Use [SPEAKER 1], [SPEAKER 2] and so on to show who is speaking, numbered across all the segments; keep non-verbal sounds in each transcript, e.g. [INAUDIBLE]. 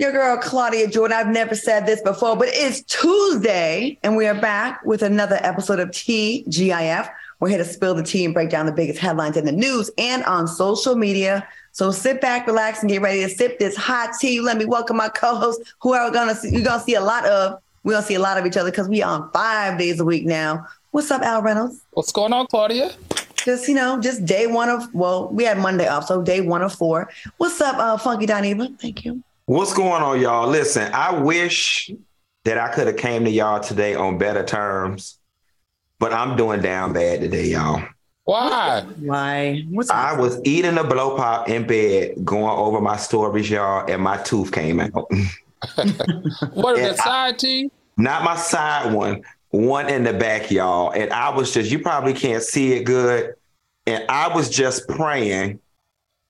[SPEAKER 1] your girl Claudia Jordan. I've never said this before, but it's Tuesday, and we are back with another episode of TGIF. We're here to spill the tea and break down the biggest headlines in the news and on social media. So sit back, relax, and get ready to sip this hot tea. Let me welcome my co-host, who are gonna see, you're gonna see a lot of. We're gonna see a lot of each other because we on five days a week now. What's up, Al Reynolds?
[SPEAKER 2] What's going on, Claudia?
[SPEAKER 1] Just you know, just day one of well, we had Monday off, so day one of four. What's up, uh, Funky Dineva? Thank you.
[SPEAKER 3] What's going on, y'all? Listen, I wish that I could have came to y'all today on better terms, but I'm doing down bad today, y'all.
[SPEAKER 2] Why?
[SPEAKER 1] Why? What's
[SPEAKER 3] I was eating a blow pop in bed, going over my stories, y'all, and my tooth came out. [LAUGHS]
[SPEAKER 2] What are the side tea?
[SPEAKER 3] Not my side one, one in the back, y'all. And I was just, you probably can't see it good. And I was just praying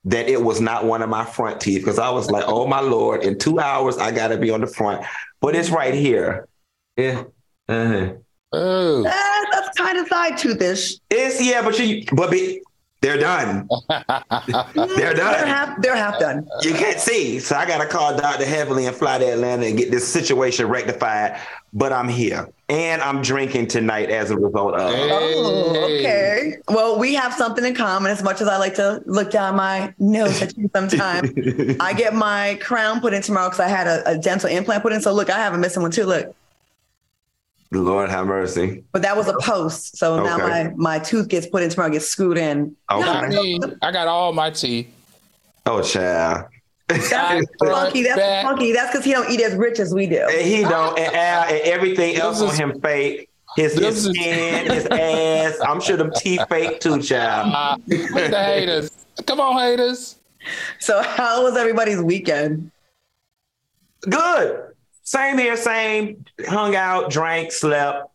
[SPEAKER 3] that it was not one of my front teeth because I was like, oh my Lord, in two hours, I got to be on the front. But it's right here. Yeah. Uh-huh.
[SPEAKER 2] Oh,
[SPEAKER 1] Ah, that's kind of side toothish.
[SPEAKER 3] It's, yeah, but you, but be, they're done. They're [LAUGHS] done.
[SPEAKER 1] They're half. They're half done.
[SPEAKER 3] You can't see. So I got to call Dr. Heavily and fly to Atlanta and get this situation rectified. But I'm here and I'm drinking tonight as a result of.
[SPEAKER 2] Hey.
[SPEAKER 1] Oh, okay. Well, we have something in common. As much as I like to look down my nose at you sometimes, [LAUGHS] I get my crown put in tomorrow because I had a, a dental implant put in. So look, I have a missing one too. Look,
[SPEAKER 3] Lord have mercy.
[SPEAKER 1] but that was a post. So now my my tooth gets put in tomorrow, gets screwed in.
[SPEAKER 2] not
[SPEAKER 3] Okay.
[SPEAKER 2] I got all my teeth.
[SPEAKER 3] Oh, child.
[SPEAKER 1] That's funky. That's
[SPEAKER 2] back.
[SPEAKER 1] funky. That's because he don't eat as rich as we do.
[SPEAKER 3] And he don't, and, Al, and everything else
[SPEAKER 2] This
[SPEAKER 3] on him fake. His, his
[SPEAKER 2] is-
[SPEAKER 3] skin, his ass. I'm sure them teeth fake too, child. [LAUGHS]
[SPEAKER 2] Uh, the haters. Come on, haters.
[SPEAKER 1] So how was everybody's weekend?
[SPEAKER 3] Good. Same here, same. Hung out, drank, slept.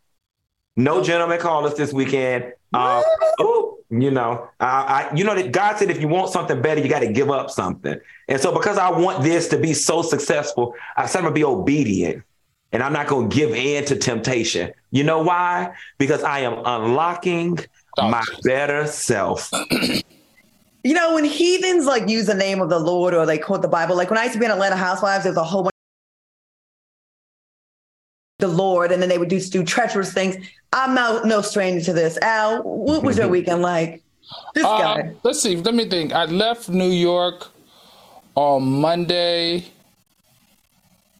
[SPEAKER 3] No gentleman called us this weekend. Uh, ooh, you know, I, I, you know that God said if you want something better, you got to give up something. And so, because I want this to be so successful, I said I'm gonna be obedient, and I'm not gonna give in to temptation. You know why? Because I am unlocking
[SPEAKER 2] Oh,
[SPEAKER 3] my better self. [CLEARS THROAT]
[SPEAKER 1] You know, when heathens like use the name of the Lord or they quote the Bible, like when I used to be in Atlanta Housewives, there's a whole bunch the Lord, and then they would do, do treacherous things. I'm no, no stranger to this. Al, what was your [LAUGHS] weekend like? This
[SPEAKER 2] Uh,
[SPEAKER 1] guy.
[SPEAKER 2] let's see. Let me think. I left New York on Monday.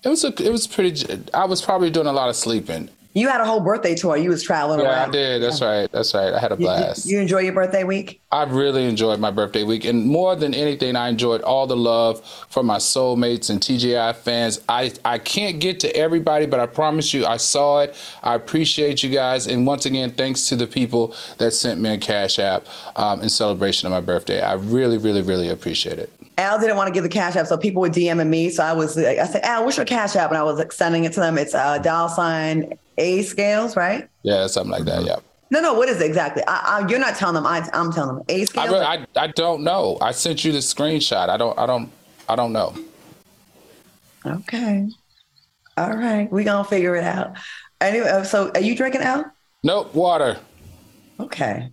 [SPEAKER 2] It was a, it was pretty. I was probably doing a lot of sleeping.
[SPEAKER 1] You had a whole birthday tour. You was traveling around.
[SPEAKER 2] Yeah, I did. That's right. That's right. I had a
[SPEAKER 1] You- you-
[SPEAKER 2] blast.
[SPEAKER 1] You, enjoy your birthday week?
[SPEAKER 2] I really enjoyed my birthday week, and more than anything, I enjoyed all the love from my soulmates and TGI fans. I I can't get to everybody, but I promise you, I saw it. I appreciate you guys, and once again, thanks to the people that sent me a cash app um, in celebration of my birthday. I really, really, really appreciate it.
[SPEAKER 1] Al didn't want to give the cash app, so people were DMing me. So I was, like, I said, Al, what's your cash app? And I was like, sending it to them. It's uh, dollar sign A scales, right?
[SPEAKER 2] Yeah, something like that. Yeah.
[SPEAKER 1] No, no, what is it exactly? I, I, you're not telling them. I, I'm telling them. A
[SPEAKER 2] I,
[SPEAKER 1] scales.
[SPEAKER 2] really, I I don't know. I sent you the screenshot. I don't I don't I don't know.
[SPEAKER 1] Okay. All right. We're going to figure it out. Anyway, uh, so are you drinking Al?
[SPEAKER 2] Nope. Water.
[SPEAKER 1] Okay.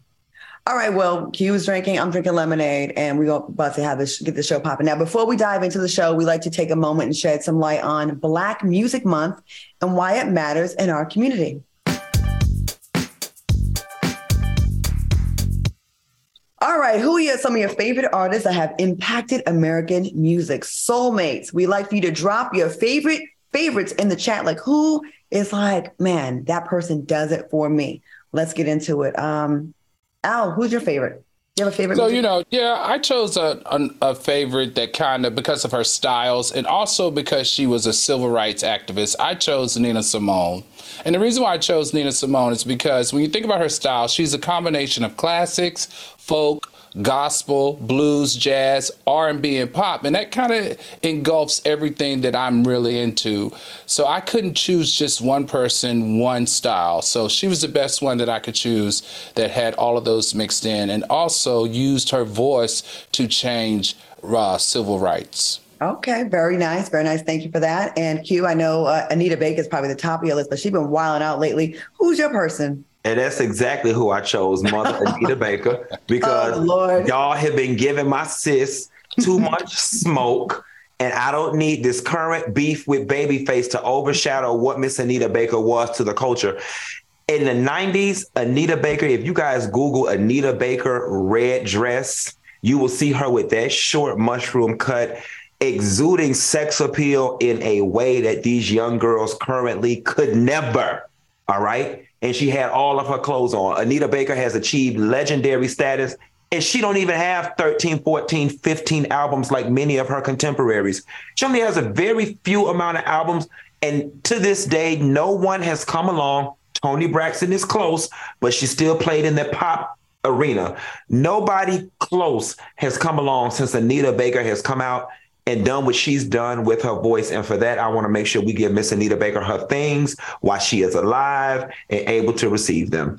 [SPEAKER 1] All right. Well, Q is drinking. I'm drinking lemonade, and we're about to have this get the show popping. Now, before we dive into the show, we like to take a moment and shed some light on Black Music Month and why it matters in our community. All right, who are some of your favorite artists that have impacted American music? Soulmates. We like for you to drop your favorite favorites in the chat. Like, who is like, man, that person does it for me. Let's get into it. Um, Al, who's your favorite? You have a favorite?
[SPEAKER 2] So
[SPEAKER 1] music-
[SPEAKER 2] you know, yeah, I chose a a, a favorite that kind of because of her styles and also because she was a civil rights activist. I chose Nina Simone, and the reason why I chose Nina Simone is because when you think about her style, she's a combination of classics, folk, gospel, blues, jazz, R&B and pop and that kind of engulfs everything that I'm really into. So I couldn't choose just one person, one style. So she was the best one that I could choose that had all of those mixed in and also used her voice to change uh, civil rights.
[SPEAKER 1] Okay, very nice, very nice. Thank you for that. And Q, I know uh, Anita Baker is probably the top of your list, but she's been wilding out lately. Who's your person?
[SPEAKER 3] And that's exactly who I chose, Mother [LAUGHS] Anita Baker, because
[SPEAKER 1] Oh,
[SPEAKER 3] y'all have been giving my sis too much [LAUGHS] smoke. And I don't need this current beef with Babyface to overshadow what Miss Anita Baker was to the culture. In the 90s, Anita Baker, if you guys Google Anita Baker red dress, you will see her with that short mushroom cut, exuding sex appeal in a way that these young girls currently could never. All right. And she had all of her clothes on. Anita Baker has achieved legendary status and she don't even have 13 14 15 albums like many of her contemporaries. She only has a very few amount of albums and to this day no one has come along. Toni braxton is close but she still played in the pop arena. Nobody close has come along since anita baker has come out and done what she's done with her voice. And for that, I want to make sure we give Miss Anita Baker her things while she is alive and able to receive them.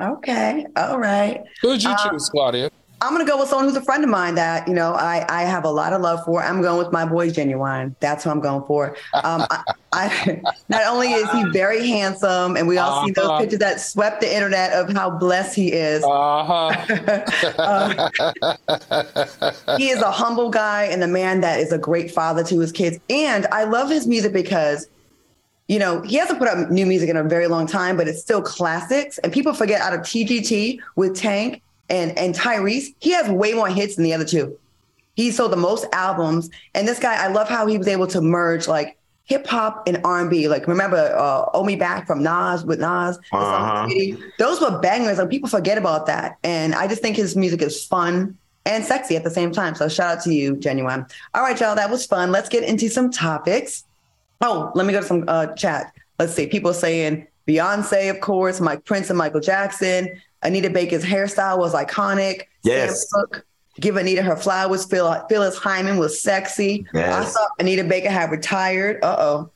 [SPEAKER 1] Okay. All right.
[SPEAKER 2] Who'd you um, choose, Claudia?
[SPEAKER 1] I'm gonna go with someone who's a friend of mine that you know I I have a lot of love for. I'm going with my boy Ginuwine. That's who I'm going for. Um, I, I, [LAUGHS] not only is he very handsome, and we all uh-huh. see those uh-huh. pictures that swept the internet of how blessed he is. Uh-huh. uh, [LAUGHS] he is a humble guy and a man that is a great father to his kids. And I love his music because you know, he hasn't put out new music in a very long time, but it's still classics. And people forget out of TGT with Tank and and Tyrese, he has way more hits than the other two. He sold the most albums, and this guy, I love how he was able to merge like hip hop and R and B. Like remember uh, "Owe Me Back" from Nas with Nas. Uh-huh. Those were bangers, and people forget about that. And I just think his music is fun and sexy at the same time. So shout out to you, Ginuwine. All right, y'all, that was fun. Let's get into some topics. Oh, let me go to some uh, chat. Let's see. People saying Beyonce, of course, Mike Prince and Michael Jackson. Anita Baker's hairstyle was iconic.
[SPEAKER 3] Yes.
[SPEAKER 1] Sam Cooke, give Anita her flowers. Phil, Phyllis Hyman was sexy. Yes. I saw Anita Baker have retired. Uh-oh.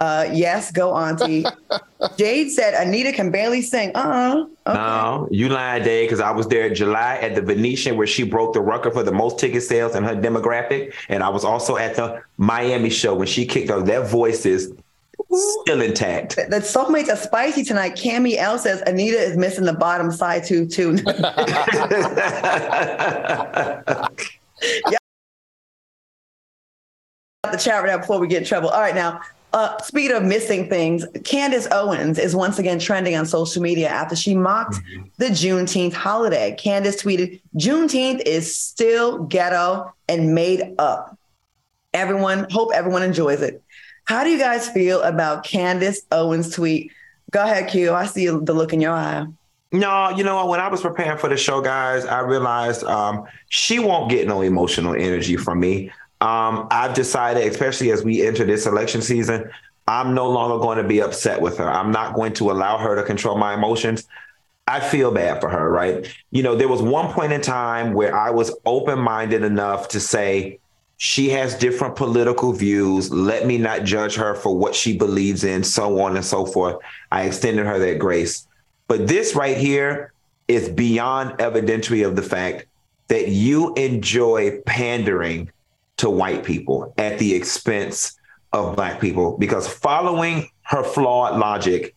[SPEAKER 1] Uh, yes, go auntie. [LAUGHS] Jade said Anita can barely sing. Uh-uh.
[SPEAKER 3] Okay. No, you lied, Dave, because I was there in July at the Venetian where she broke the record for the most ticket sales in her demographic. And I was also at the Miami show when she kicked off. Their voices still intact.
[SPEAKER 1] The, the soulmates are spicy tonight. Cami L says Anita is missing the bottom side too, too. [LAUGHS] [LAUGHS] yeah. The chat right now before we get in trouble. All right, now uh, speed of missing things, Candace Owens is once again trending on social media after she mocked mm-hmm. the Juneteenth holiday. Candace tweeted, Juneteenth is still ghetto and made up. Everyone, hope everyone enjoys it. How do you guys feel about Candace Owens' tweet? Go ahead, Q. I see the look in your eye.
[SPEAKER 3] No, you know, when I was preparing for the show, guys, I realized um, she won't get no emotional energy from me. Um, I've decided, especially as we enter this election season, I'm no longer going to be upset with her. I'm not going to allow her to control my emotions. I feel bad for her, right? You know, there was one point in time where I was open minded enough to say, she has different political views. Let me not judge her for what she believes in, so on and so forth. I extended her that grace. But this right here is beyond evidentiary of the fact that you enjoy pandering to white people at the expense of black people because following her flawed logic,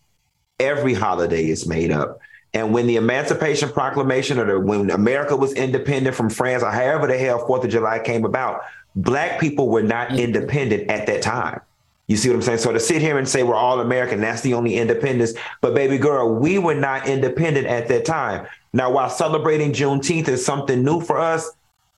[SPEAKER 3] every holiday is made up. And when the Emancipation Proclamation or the, when America was independent from France or however the hell Fourth of July came about, black people were not mm-hmm. independent at that time. You see what I'm saying? So to sit here and say we're all American, that's the only independence. But baby girl, we were not independent at that time. Now, while celebrating Juneteenth is something new for us,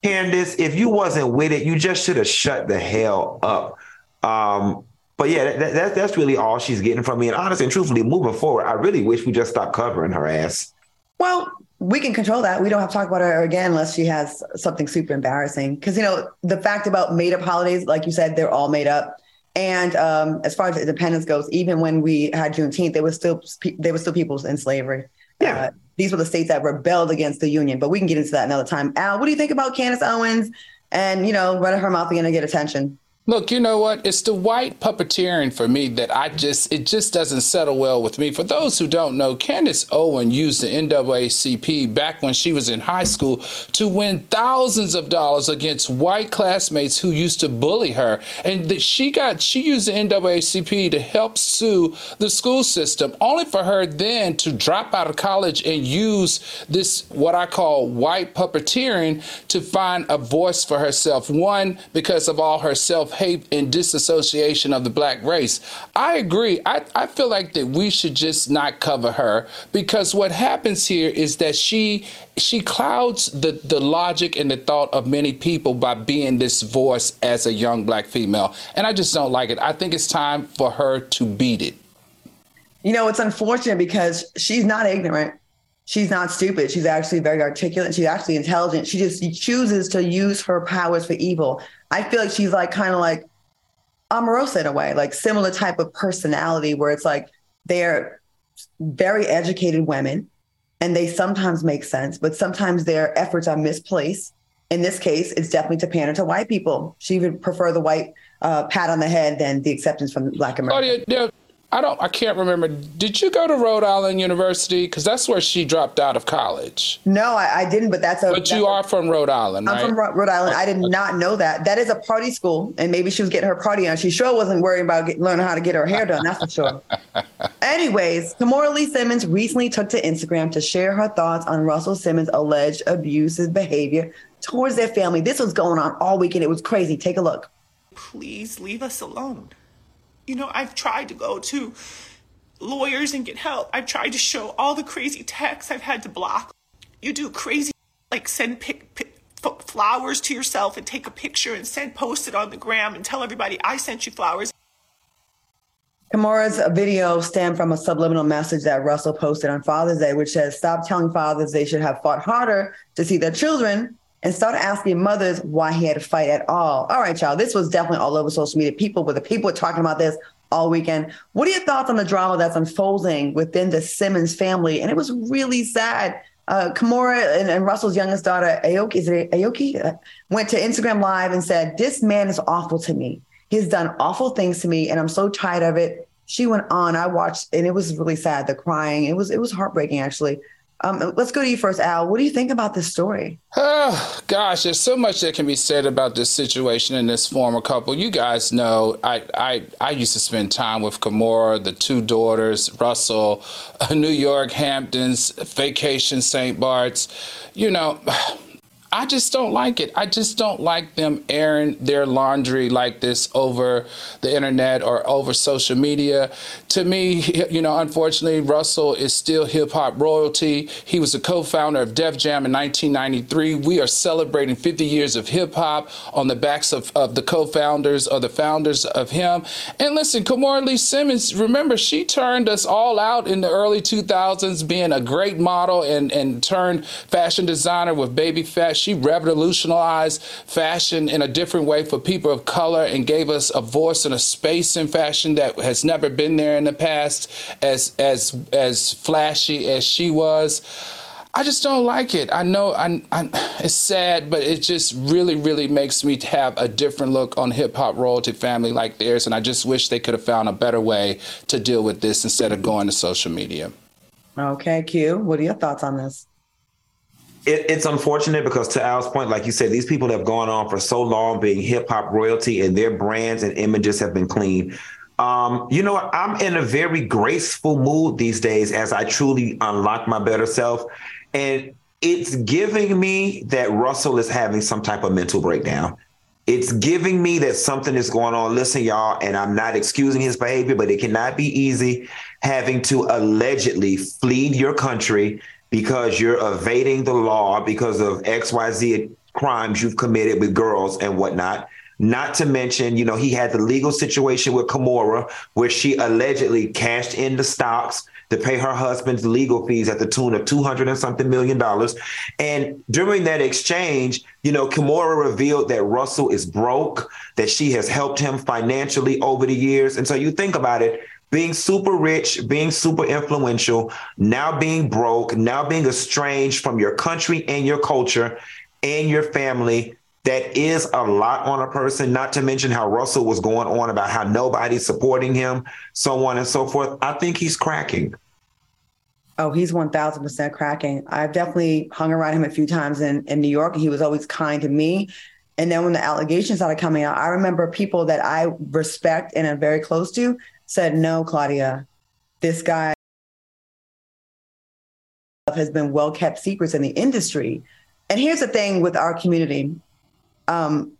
[SPEAKER 3] Candace, if you wasn't with it, you just should have shut the hell up. Um, but yeah, that, that, that's really all she's getting from me. And honestly and truthfully, moving forward, I really wish we just stopped covering her ass.
[SPEAKER 1] Well, we can control that. We don't have to talk about her again unless she has something super embarrassing. Because you know the fact about made up holidays, like you said, they're all made up. And um, as far as independence goes, even when we had Juneteenth, there was still there were still people in slavery.
[SPEAKER 3] Yeah. Uh,
[SPEAKER 1] these were the states that rebelled against the union. But we can get into that another time. Al, what do you think about Candace Owens and, you know, running her mouth again to get attention?
[SPEAKER 2] Look, you know what? It's the white puppeteering for me that I just, it just doesn't settle well with me. For those who don't know, Candace Owen used the NAACP back when she was in high school to win thousands of dollars against white classmates who used to bully her. And that she got, she used the NAACP to help sue the school system, only for her then to drop out of college and use this, what I call white puppeteering, to find a voice for herself. One, because of all her self hate and disassociation of the black race. I agree. I, I feel like that we should just not cover her because what happens here is that she she clouds the, the logic and the thought of many people by being this voice as a young black female. And I just don't like it. I think it's time for her to beat it.
[SPEAKER 1] You know, it's unfortunate because she's not ignorant. She's not stupid. She's actually very articulate. She's actually intelligent. She just chooses to use her powers for evil. I feel like she's like kind of like Omarosa in a way, like similar type of personality where it's like they're very educated women and they sometimes make sense, but sometimes their efforts are misplaced. In this case, it's definitely to pander to white people. She would prefer the white uh, pat on the head than the acceptance from Black America.
[SPEAKER 2] I don't. I can't remember. Did you go to Rhode Island University? Because that's where she dropped out of college.
[SPEAKER 1] No, I, I didn't. But that's a.
[SPEAKER 2] But
[SPEAKER 1] that's
[SPEAKER 2] you
[SPEAKER 1] a,
[SPEAKER 2] are from Rhode Island.
[SPEAKER 1] I'm
[SPEAKER 2] right?
[SPEAKER 1] from Rhode Island. I did not know that. That is a party school, and maybe she was getting her party on. She sure wasn't worrying about get, learning how to get her hair done. That's for sure. [LAUGHS] Anyways, Kimora Lee Simmons recently took to Instagram to share her thoughts on Russell Simmons' alleged abusive behavior towards their family. This was going on all weekend. It was crazy. Take a look.
[SPEAKER 4] Please leave us alone. You know, I've tried to go to lawyers and get help. I've tried to show all the crazy texts I've had to block. You do crazy, like send pic, pic, flowers to yourself and take a picture and send post it on the gram and tell everybody I sent you flowers.
[SPEAKER 1] Kimora's video stemmed from a subliminal message that Russell posted on Father's Day, which says, Stop telling fathers they should have fought harder to see their children and started asking mothers why he had to fight at all. All right, y'all. This was definitely all over social media. People with the people were talking about this all weekend. What are your thoughts on the drama that's unfolding within the Simmons family? And it was really sad. Uh, Kimora and, and, Russell's youngest daughter, Aoki, is it Aoki, uh, went to Instagram Live and said, "This man is awful to me. He's done awful things to me, and I'm so tired of it." She went on. I watched, and it was really sad. The crying. It was it was heartbreaking, actually. Um, let's go to you first, Al. What do you think about this story?
[SPEAKER 2] Oh, gosh, there's so much that can be said about this situation and this former couple. You guys know I, I, I used to spend time with Kimora, the two daughters, Russell, [LAUGHS] New York, Hamptons, Vacation St. Bart's. You know, [SIGHS] I just don't like it. I just don't like them airing their laundry like this over the internet or over social media. To me, [LAUGHS] you know, unfortunately, Russell is still hip hop royalty. He was a co founder of Def Jam in 1993. We are celebrating 50 years of hip hop on the backs of, of the co founders or the founders of him. And listen, Kimora Lee Simmons, remember, she turned us all out in the early 2000s being a great model and, and turned fashion designer with Baby She revolutionized fashion in a different way for people of color and gave us a voice and a space in fashion that has never been there in the past as as as flashy as she was. I just don't like it. I know I, I, it's sad, but it just really, really makes me have a different look on hip hop royalty family like theirs. And I just wish they could have found a better way to deal with this instead of going to social media.
[SPEAKER 1] Okay, Q, what are your thoughts on this?
[SPEAKER 3] It, it's unfortunate because to Al's point, like you said, these people have gone on for so long being hip hop royalty and their brands and images have been clean. Um, you know? I'm in a very graceful mood these days as I truly unlock my better self. And it's giving me that Russell is having some type of mental breakdown. It's giving me that something is going on. Listen, y'all, and I'm not excusing his behavior, but it cannot be easy having to allegedly flee your country because you're evading the law because of XYZ crimes you've committed with girls and whatnot. Not to mention, you know, he had the legal situation with Kimora, where she allegedly cashed in the stocks to pay her husband's legal fees at the tune of 200 and something million dollars. And during that exchange, you know, Kimora revealed that Russell is broke, that she has helped him financially over the years. And so you think about it, being super rich, being super influential, now being broke, now being estranged from your country and your culture and your family. that is a lot on a person, not to mention how Russell was going on about how nobody's supporting him, so on and so forth. I think he's cracking.
[SPEAKER 1] Oh, he's 1000% cracking. I've definitely hung around him a few times in, in New York. And he was always kind to me. And then when the allegations started coming out, I remember people that I respect and am very close to said, no, Claudia, this guy has been well kept secrets in the industry. And here's the thing with our community. Um,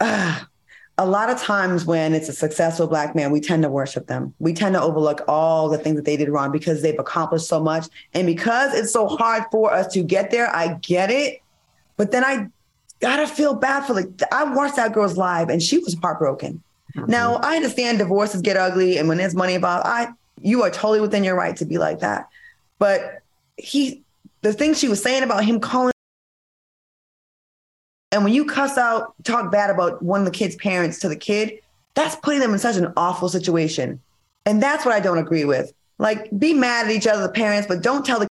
[SPEAKER 1] uh, [SIGHS] a lot of times when it's a successful black man, we tend to worship them. We tend to overlook all the things that they did wrong because they've accomplished so much. And because it's so hard for us to get there, I get it. But then I gotta feel bad for like I watched that girl's live and she was heartbroken. Mm-hmm. Now I understand divorces get ugly and when there's money involved, I you are totally within your right to be like that. But he the thing she was saying about him calling and when you cuss out, talk bad about one of the kid's parents to the kid, that's putting them in such an awful situation. And that's what I don't agree with. Like, be mad at each other, the parents, but don't tell the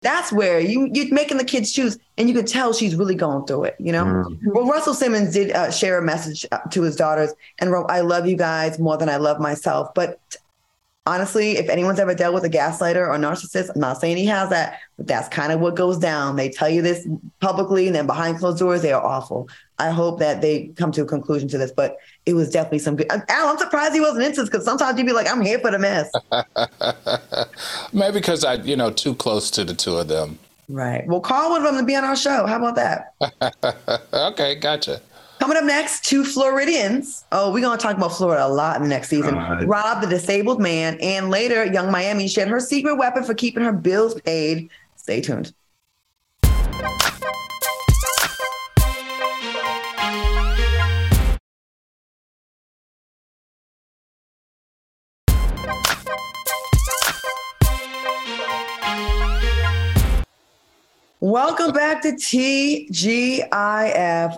[SPEAKER 1] that's where you you're making the kids choose, and you can tell she's really going through it. You know. Mm-hmm. Well, Russell Simmons did uh, share a message uh, to his daughters and wrote, "I love you guys more than I love myself." But honestly, if anyone's ever dealt with a gaslighter or narcissist, I'm not saying he has that, but that's kind of what goes down. They tell you this publicly and then behind closed doors, they are awful. I hope that they come to a conclusion to this, but it was definitely some good. Al, I'm surprised he wasn't into this because sometimes you'd be like, I'm here for the mess. [LAUGHS]
[SPEAKER 2] Maybe because I, you know, too close to the two of them.
[SPEAKER 1] Right. Well, call one of them to be on our show. How about that? [LAUGHS]
[SPEAKER 2] okay, gotcha.
[SPEAKER 1] Coming up next, two Floridians. Oh, we're going to talk about Florida a lot in the next season. Rob, the disabled man, and later, Yung Miami shared her secret weapon for keeping her bills paid. Stay tuned. Welcome back to TGIF.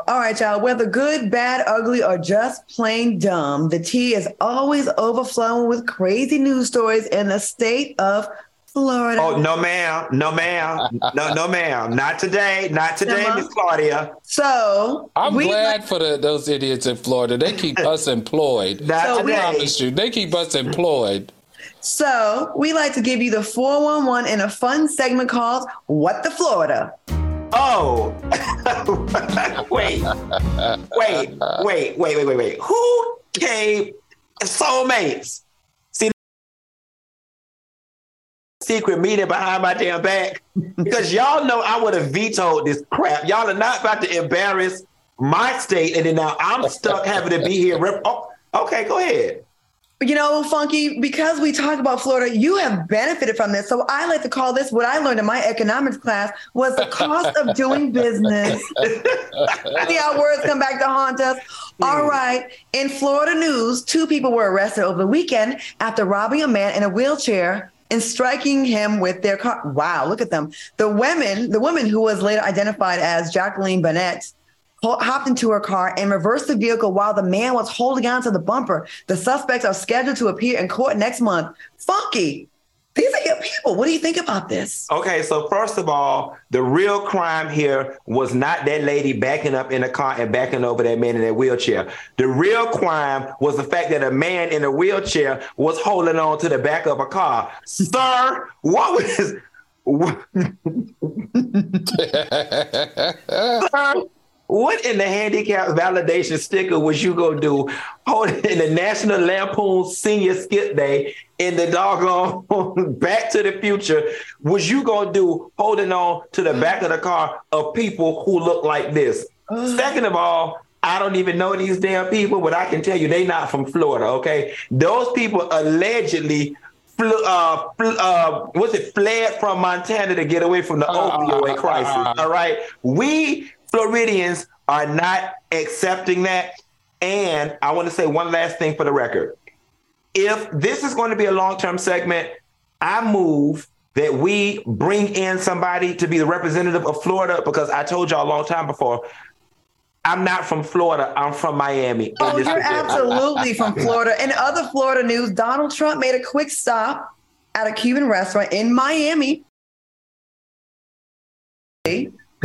[SPEAKER 1] All right, y'all. Whether good, bad, ugly, or just plain dumb, the tea is always overflowing with crazy news stories in the state of Florida.
[SPEAKER 3] Oh no, ma'am, no, ma'am, no, no, ma'am, not today, not today, Miss Claudia.
[SPEAKER 1] So
[SPEAKER 2] I'm glad for the, those idiots in Florida. They keep us [LAUGHS] employed.
[SPEAKER 3] Not so today.
[SPEAKER 2] I promise you, they keep us employed.
[SPEAKER 1] So we like to give you the 411 in a fun segment called What the Florida.
[SPEAKER 3] Oh, wait, [LAUGHS] wait, wait, wait, wait, wait, wait. Who came soulmates? See, secret meeting behind my damn back because y'all know I would have vetoed this crap. Y'all are not about to embarrass my state, and then now I'm stuck having to be here. Oh, okay, go ahead
[SPEAKER 1] you know, Funky, because we talk about Florida, you have benefited from this. So I like to call this what I learned in my economics class was the cost of doing [LAUGHS] business. [LAUGHS] See how words come back to haunt us. Hmm. All right. In Florida news, two people were arrested over the weekend after robbing a man in a wheelchair and striking him with their car. Wow, look at them. The women, the woman who was later identified as Jacqueline Bennett, hopped into her car and reversed the vehicle while the man was holding on to the bumper. The suspects are scheduled to appear in court next month. Funky. These are your people. What do you think about this?
[SPEAKER 3] Okay, so first of all, the real crime here was not that lady backing up in a car and backing over that man in that wheelchair. The real crime was the fact that a man in a wheelchair was holding on to the back of a car. Sir, what was [LAUGHS] [LAUGHS] Sir, what in the handicap validation sticker was you gonna do holding in the National Lampoon Senior Skip Day in the doggone [LAUGHS] Back to the Future? Was you gonna do holding on to the back of the car of people who look like this? Second of all, I don't even know these damn people, but I can tell you they not from Florida. Okay, those people allegedly uh, uh, what's it, fled from Montana to get away from the uh, opioid crisis. all right. We Floridians are not accepting that. And I want to say one last thing for the record. If this is going to be a long term segment, I move that we bring in somebody to be the representative of Florida because I told y'all a long time before. I'm not from Florida. I'm from Miami.
[SPEAKER 1] Oh, you're absolutely from [LAUGHS] Florida. In other Florida news, Donald Trump made a quick stop at a Cuban restaurant in Miami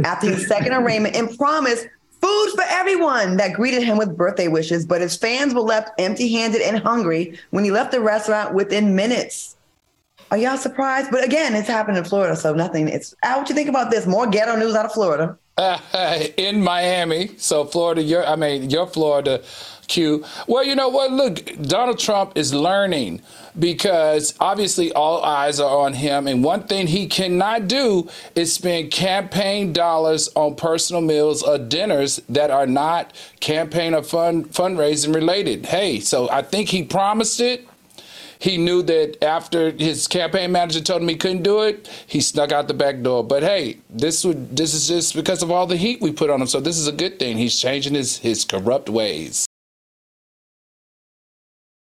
[SPEAKER 1] after his second arraignment and promised food for everyone that greeted him with birthday wishes. But his fans were left empty handed and hungry when he left the restaurant within minutes. Are y'all surprised? But again, it's happened in Florida, so nothing. It's how would you think about this? More ghetto news out of Florida.
[SPEAKER 2] Uh, [LAUGHS] in Miami, so Florida, your I mean your Florida Q. Well, you know what? Look, Donald Trump is learning because obviously all eyes are on him. And one thing he cannot do is spend campaign dollars on personal meals or dinners that are not campaign or fund fundraising related. Hey, so I think he promised it. He knew that after his campaign manager told him he couldn't do it, he snuck out the back door. But hey, this would this is just because of all the heat we put on him. So this is a good thing. He's changing his his corrupt ways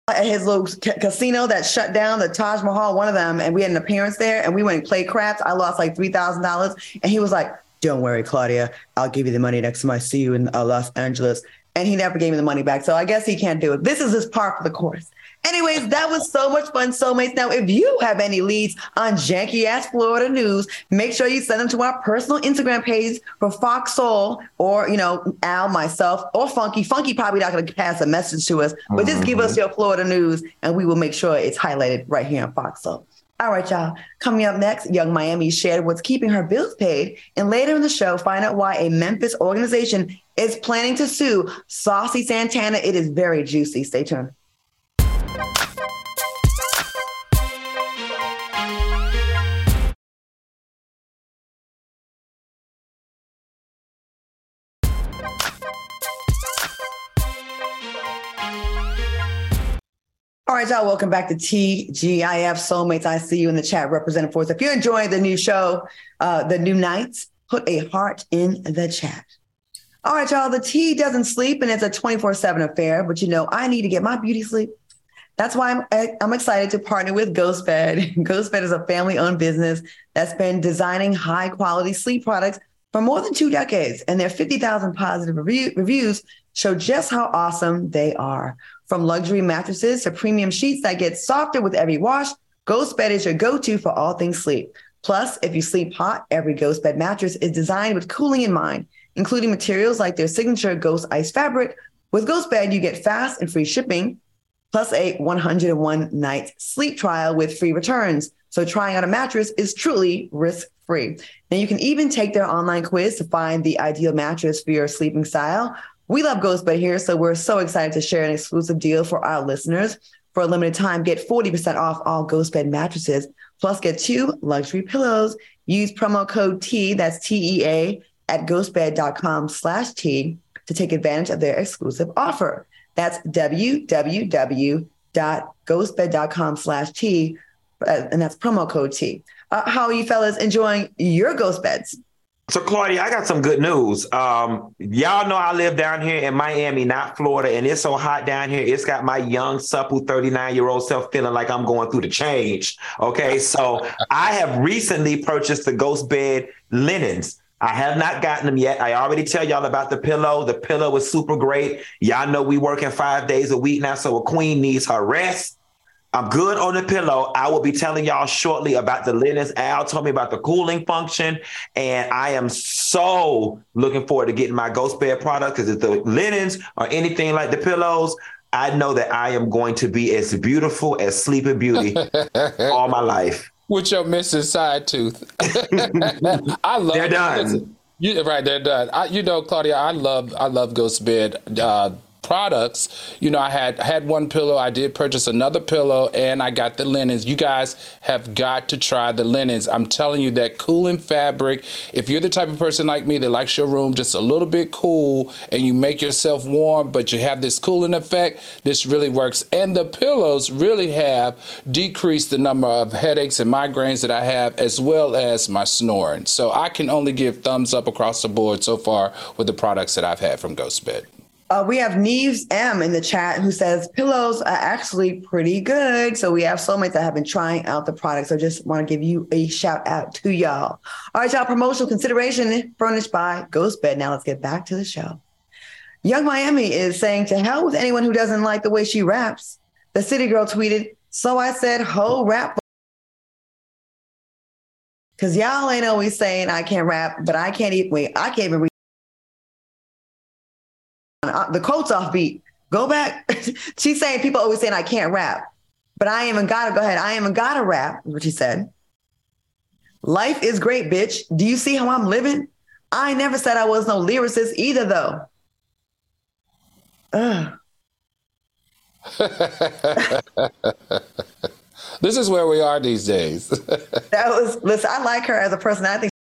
[SPEAKER 1] at his little ca- casino that shut down, the Taj Mahal, one of them, and we had an appearance there, and we went and played craps. I lost like three thousand dollars, and he was like, "Don't worry, Claudia, I'll give you the money next time I see you in uh, Los Angeles." And he never gave me the money back, so I guess he can't do it. This is his part for the course. Anyways, that was so much fun, soulmates. Now, if you have any leads on janky ass Florida news, make sure you send them to our personal Instagram page for Fox Soul or, you know, Al, myself, or Funky. Funky probably not going to pass a message to us, but just give us mm-hmm. your Florida news and we will make sure it's highlighted right here on Fox Soul. All right, y'all. Coming up next, Yung Miami shared what's keeping her bills paid. And later in the show, find out why a Memphis organization is planning to sue Saucy Santana. It is very juicy. Stay tuned. Right, y'all. Welcome back to TGIF Soulmates. I see you in the chat, representing for us. If you're enjoying the new show, uh, the new nights, put a heart in the chat. All right, y'all. The tea doesn't sleep, and it's a 24 7 affair, but you know, I need to get my beauty sleep. That's why I'm, I'm excited to partner with GhostBed. [LAUGHS] GhostBed is a family owned business that's been designing high quality sleep products for more than two decades, and their 50,000 positive review, reviews show just how awesome they are. From luxury mattresses to premium sheets that get softer with every wash, Ghost Bed is your go-to for all things sleep. Plus, if you sleep hot, every Ghost Bed mattress is designed with cooling in mind, including materials like their signature Ghost Ice fabric. With Ghost Bed, you get fast and free shipping, plus a 101 night sleep trial with free returns. So trying out a mattress is truly risk-free. Now you can even take their online quiz to find the ideal mattress for your sleeping style. We love Ghost GhostBed here, so we're so excited to share an exclusive deal for our listeners. For a limited time, get 40% off all GhostBed mattresses, plus get two luxury pillows. Use promo code T, that's T-E-A, at ghostbed.com slash T to take advantage of their exclusive offer. That's www.ghostbed.com slash T, uh, and that's promo code T. Uh, how are you fellas enjoying your ghost beds?
[SPEAKER 3] So, Claudia, I got some good news. Um, y'all know I live down here in Miami, not Florida, and it's so hot down here. It's got my young, supple 39 year old self feeling like I'm going through the change. Okay. So, I have recently purchased the Ghost Bed linens. I have not gotten them yet. I already tell y'all about the pillow. The pillow was super great. Y'all know we working five days a week now, so a queen needs her rest. I'm good on the pillow. I will be telling y'all shortly about the linens. Al told me about the cooling function, and I am so looking forward to getting my ghost bed product because if the linens or anything like the pillows, I know that I am going to be as beautiful as Sleeping Beauty [LAUGHS] all my life.
[SPEAKER 2] With your missing side tooth. [LAUGHS] I love
[SPEAKER 3] They're done.
[SPEAKER 2] You, right, they're done. I, you know, Claudia, I love I love Ghost Bed. Uh, products. You know, I had had one pillow. I did purchase another pillow, and I got the linens. You guys have got to try the linens. I'm telling you that cooling fabric. If you're the type of person like me that likes your room just a little bit cool, and you make yourself warm, but you have this cooling effect, this really works. And the pillows really have decreased the number of headaches and migraines that I have, as well as my snoring. So I can only give thumbs up across the board so far with the products that I've had from Ghost Bed.
[SPEAKER 1] Uh, we have Neves M in the chat who says pillows are actually pretty good. So we have soulmates that have been trying out the product. So just want to give you a shout out to y'all. All right, y'all. Promotional consideration furnished by Ghost Bed. Now let's get back to the show. Yung Miami is saying to hell with anyone who doesn't like the way she raps. The city girl tweeted, "So I said, ho rap." Cause y'all ain't always saying I can't rap, but I can't even wait. I can't even read the quotes off beat. Go back. [LAUGHS] She's saying people always saying I can't rap, but I even gotta go ahead. I even gotta rap, what she said. Life is great, bitch. Do you see how I'm living? I never said I was no lyricist either, though. Ugh. [LAUGHS]
[SPEAKER 2] this is where we are these days. [LAUGHS]
[SPEAKER 1] that was listen. I like her as a person. I think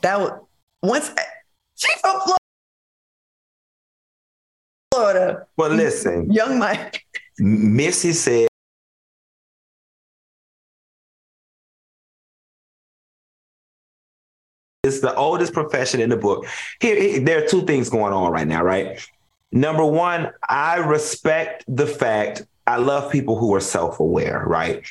[SPEAKER 1] that was once she's from Florida.
[SPEAKER 3] Well, listen,
[SPEAKER 1] young Mike.
[SPEAKER 3] Missy said. It's the oldest profession in the book. Here, here, there are two things going on right now, right? Number one, I respect the fact I love people who are self aware, right?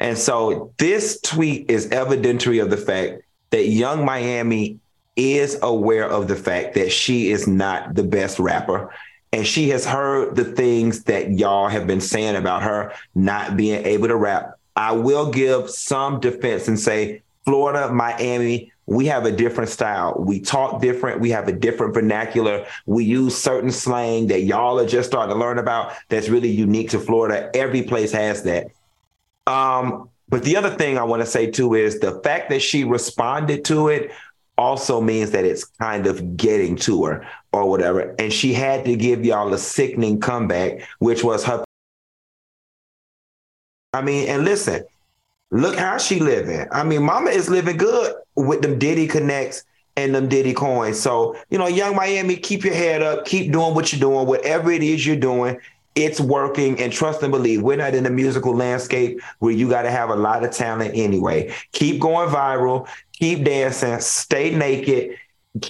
[SPEAKER 3] And so this tweet is evidentiary of the fact that Yung Miami is aware of the fact that she is not the best rapper. And she has heard the things that y'all have been saying about her not being able to rap. I will give some defense and say Florida, Miami, we have a different style. We talk different. We have a different vernacular. We use certain slang that y'all are just starting to learn about that's really unique to Florida. Every place has that. Um, but the other thing I want to say too is the fact that she responded to it also means that it's kind of getting to her or whatever. And she had to give y'all a sickening comeback, which was her. I mean, and listen, Look how she living. I mean, mama is living good with them Diddy connects and them Diddy coins. So, you know, Yung Miami, keep your head up, keep doing what you're doing, whatever it is you're doing, it's working. And trust and believe, we're not in a musical landscape where you got to have a lot of talent anyway. Keep going viral, keep dancing, stay naked,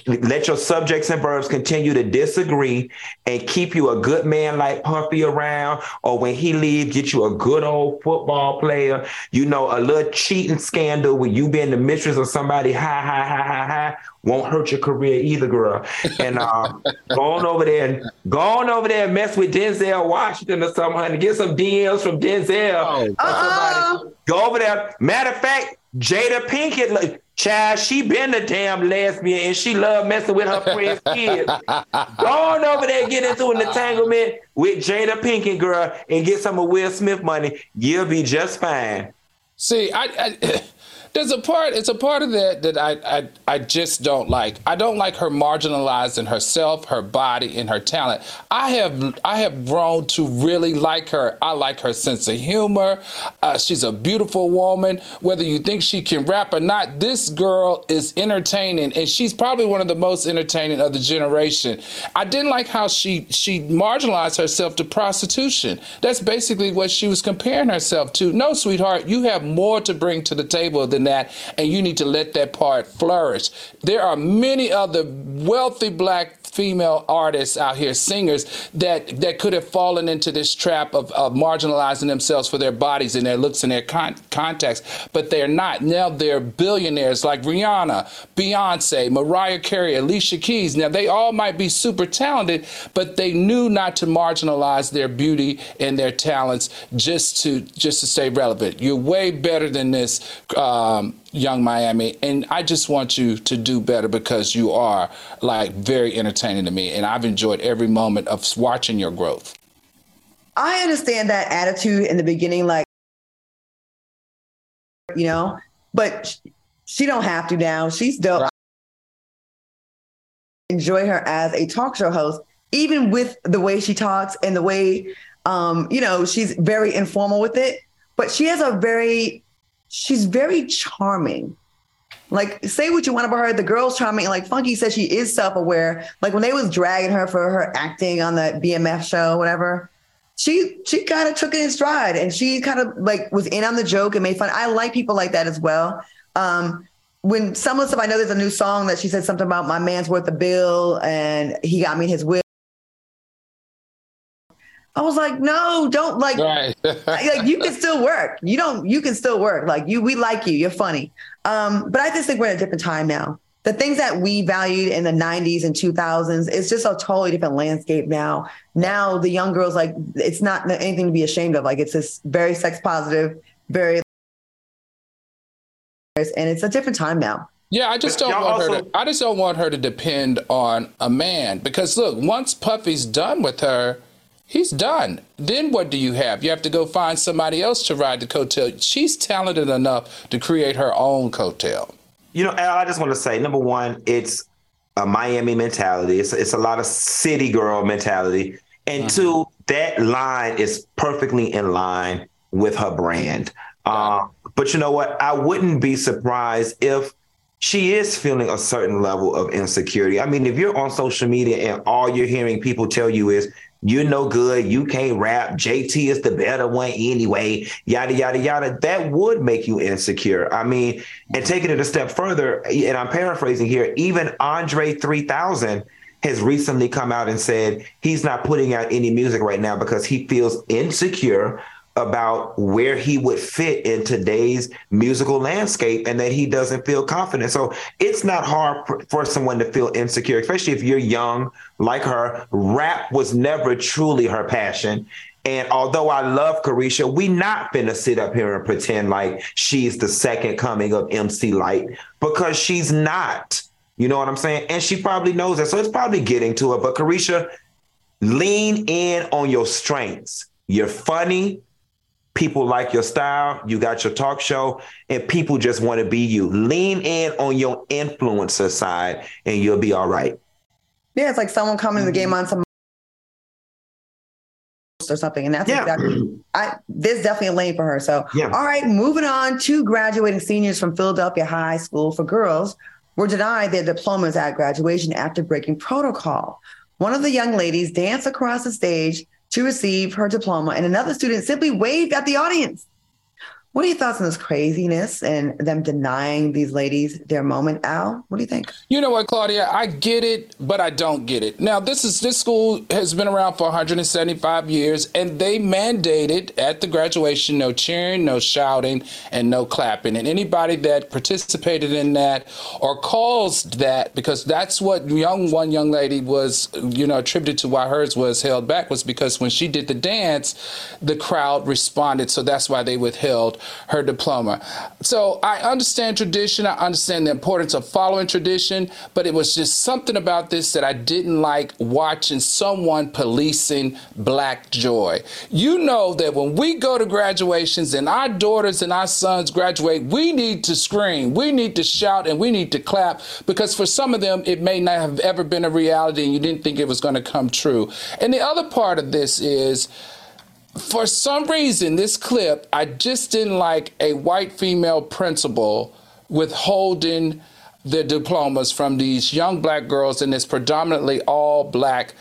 [SPEAKER 3] let your subjects and verbs continue to disagree and keep you a good man like Puffy around, or when he leaves, get you a good old football player. You know, a little cheating scandal where you being the mistress of somebody, hi, hi, hi, hi, hi, won't hurt your career either, girl. And uh, [LAUGHS] go on over there and go on over there and mess with Denzel Washington or something, honey. Get some DMs from Denzel. Oh, uh-uh. Go over there. Matter of fact, Jada Pinkett, child, she been a damn lesbian and she love messing with her friends' kids. Go on over there, get into an entanglement with Jada Pinkett, girl, and get some of Will Smith money. You'll be just fine.
[SPEAKER 2] See, I, I [LAUGHS] there's a part it's a part of that that I, I I just don't like. I don't like her marginalizing herself, her body, and her talent. I have I have grown to really like her. I like her sense of humor. Uh, she's a beautiful woman. Whether you think she can rap or not, this girl is entertaining, and she's probably one of the most entertaining of the generation. I didn't like how she she marginalized herself to prostitution. That's basically what she was comparing herself to. No, sweetheart, you have more to bring to the table than that, and you need to let that part flourish. There are many other wealthy black female artists out here, singers that that could have fallen into this trap of, of marginalizing themselves for their bodies and their looks and their con- context, but they're not. Now they're billionaires like Rihanna, Beyonce, Mariah Carey, Alicia Keys. Now they all might be super talented, but they knew not to marginalize their beauty and their talents just to just to stay relevant. You're way better than this. Uh, Um, Yung Miami, and I just want you to do better because you are like very entertaining to me, and I've enjoyed every moment of watching your growth.
[SPEAKER 1] I understand that attitude in the beginning, like you know, but she don't have to now. She's dope. Right. Enjoy her as a talk show host, even with the way she talks and the way, um, you know, she's very informal with it. But she has a very she's very charming. Like, say what you want about her. The girl's charming. Like Funky said, she is self-aware. Like when they was dragging her for her acting on that BMF show, whatever, she she kind of took it in stride and she kind of like was in on the joke and made fun. I like people like that as well. Um, when some of the stuff, I know there's a new song that she said something about my man's worth a bill and he got me his will. I was like, no, don't like, right. [LAUGHS] like you can still work. You don't, you can still work. Like you, we like you. You're funny. Um, but I just think we're in a different time now. The things that we valued in the 90s and 2000s, it's just a totally different landscape now. Now the young girls, like, it's not anything to be ashamed of. Like, it's this very sex positive, very and it's a different time now.
[SPEAKER 2] Yeah, I just
[SPEAKER 3] But
[SPEAKER 2] don't
[SPEAKER 3] y'all
[SPEAKER 2] want her to. I just don't want her to depend on a man because look, once Puffy's done with her, he's done. Then what do you have? You have to go find somebody else to ride the coattail. She's talented enough to create her own coattail.
[SPEAKER 3] You know, Al, I just want to say, number one, it's a Miami mentality. It's it's a lot of city girl mentality, and two, that line is perfectly in line with her brand. Uh, but you know what? I wouldn't be surprised if she is feeling a certain level of insecurity. I mean, if you're on social media and all you're hearing people tell you is you're no good, you can't rap, JT is the better one anyway, yada yada yada, that would make you insecure. I mean, and taking it a step further, and I'm paraphrasing here, even Andre 3000 has recently come out and said he's not putting out any music right now because he feels insecure about where he would fit in today's musical landscape and that he doesn't feel confident. So it's not hard for, someone to feel insecure, especially if you're young like her. Rap was never truly her passion. And although I love Caresha, we not finna sit up here and pretend like she's the second coming of MC Lyte because she's not. You know what I'm saying? And she probably knows that. So it's probably getting to her. But Caresha, lean in on your strengths. You're funny. People like your style. You got your talk show, and people just want to be you. Lean in on your influencer side, and you'll be all right.
[SPEAKER 1] Yeah, it's like someone coming to the game mm-hmm. on some or something, and that's
[SPEAKER 3] Yeah.
[SPEAKER 1] exactly. I there's definitely a lane for her. So,
[SPEAKER 3] Yeah.
[SPEAKER 1] all right, moving on to graduating seniors from Philadelphia High School for Girls were denied their diplomas at graduation after breaking protocol. One of the young ladies danced across the stage to receive her diploma, and another student simply waved at the audience. What are your thoughts on this craziness and them denying these ladies their moment? Al, what do you think?
[SPEAKER 2] You know what, Claudia? I get it, but I don't get it. Now, this is this school has been around for 175 years, and they mandated at the graduation no cheering, no shouting, and no clapping. And anybody that participated in that or caused that, because that's what young one young lady was, you know, attributed to why hers was held back was because when she did the dance, the crowd responded. So that's why they withheld her diploma. So I understand tradition. I understand the importance of following tradition, but it was just something about this that I didn't like watching someone policing black joy. You know that when we go to graduations and our daughters and our sons graduate, we need to scream, we need to shout, and we need to clap because for some of them, it may not have ever been a reality and you didn't think it was going to come true. And the other part of this is, for some reason, this clip, I just didn't like a white female principal withholding the diplomas from these young black girls in this predominantly all black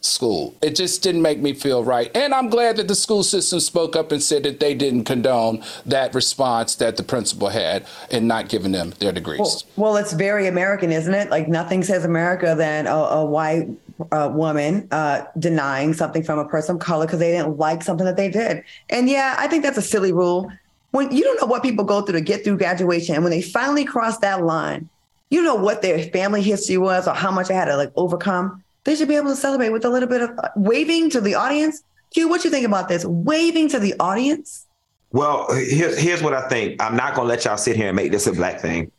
[SPEAKER 2] school. It just didn't make me feel right. And I'm glad that the school system spoke up and said that they didn't condone that response that the principal had in not giving them their degrees.
[SPEAKER 1] Well, well, it's very American, isn't it? Like nothing says America than a, a white uh, woman uh, denying something from a person of color because they didn't like something that they did. And yeah, I think that's a silly rule. When you don't know what people go through to get through graduation, and when they finally cross that line, you know what their family history was or how much they had to like overcome. They should be able to celebrate with a little bit of uh, waving to the audience. Q, what you think about this? Waving to the audience?
[SPEAKER 3] Well, here's here's what I think. I'm not gonna let y'all sit here and make this a black thing.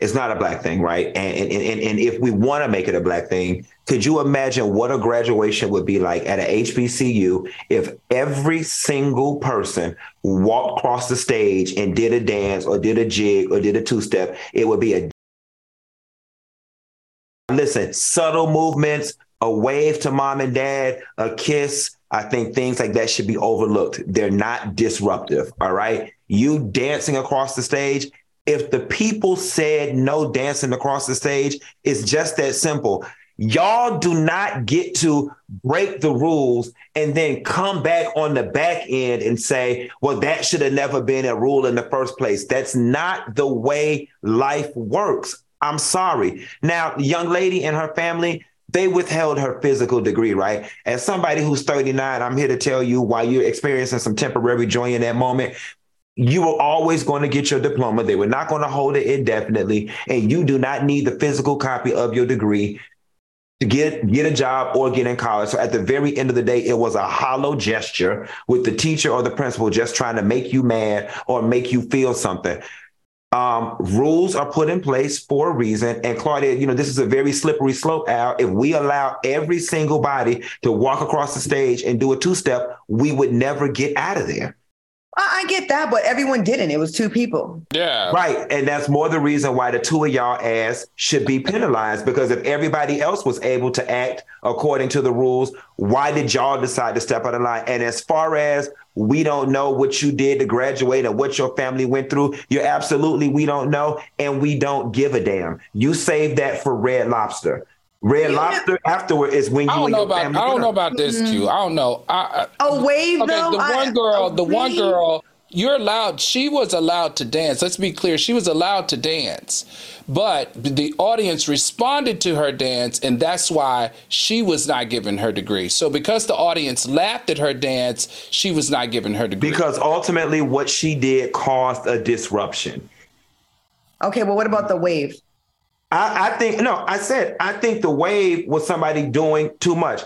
[SPEAKER 3] It's not a black thing, right? And and and, and if we want to make it a black thing, could you imagine what a graduation would be like at a HBCU if every single person walked across the stage and did a dance or did a jig or did a two step? It would be a listen, subtle movements, a wave to mom and dad, a kiss. I think things like that should be overlooked. They're not disruptive. All right. You dancing across the stage. If the people said no dancing across the stage, it's just that simple. Y'all do not get to break the rules and then come back on the back end and say, well, that should have never been a rule in the first place. That's not the way life works. I'm sorry. Now, young lady and her family, they withheld her physical degree, right? As somebody who's 39, I'm here to tell you while you're experiencing some temporary joy in that moment, you were always going to get your diploma. They were not going to hold it indefinitely. And you do not need the physical copy of your degree to get get a job or get in college. So at the very end of the day, it was a hollow gesture with the teacher or the principal just trying to make you mad or make you feel something. Um, rules are put in place for a reason. And Claudia, you know, this is a very slippery slope, Al. If we allow every single body to walk across the stage and do a two step, we would never get out of there.
[SPEAKER 1] I, I get that, but everyone didn't. It was two people.
[SPEAKER 2] Yeah.
[SPEAKER 3] Right. And that's more the reason why the two of y'all ass should be penalized because if everybody else was able to act according to the rules, why did y'all decide to step out of line? And as far as we don't know what you did to graduate or what your family went through. You're absolutely, we don't know. And we don't give a damn. You save that for Red Lobster. Red
[SPEAKER 1] Yeah.
[SPEAKER 3] Lobster afterward is when you
[SPEAKER 2] I don't know
[SPEAKER 3] your
[SPEAKER 2] about. I
[SPEAKER 3] family
[SPEAKER 2] don't know about this, mm-hmm. Q. I don't know. I, I,
[SPEAKER 1] A wave,
[SPEAKER 2] okay,
[SPEAKER 1] though.
[SPEAKER 2] the
[SPEAKER 1] I-
[SPEAKER 2] one girl,
[SPEAKER 1] a
[SPEAKER 2] the one girl, you're allowed. She was allowed to dance. Let's be clear. She was allowed to dance, but the audience responded to her dance, and that's why she was not given her degree. So because the audience laughed at her dance, she was not given her degree.
[SPEAKER 3] Because ultimately, what she did caused a disruption.
[SPEAKER 1] Okay, well, what about the wave?
[SPEAKER 3] I, I think no, I said I think the wave was somebody doing too much.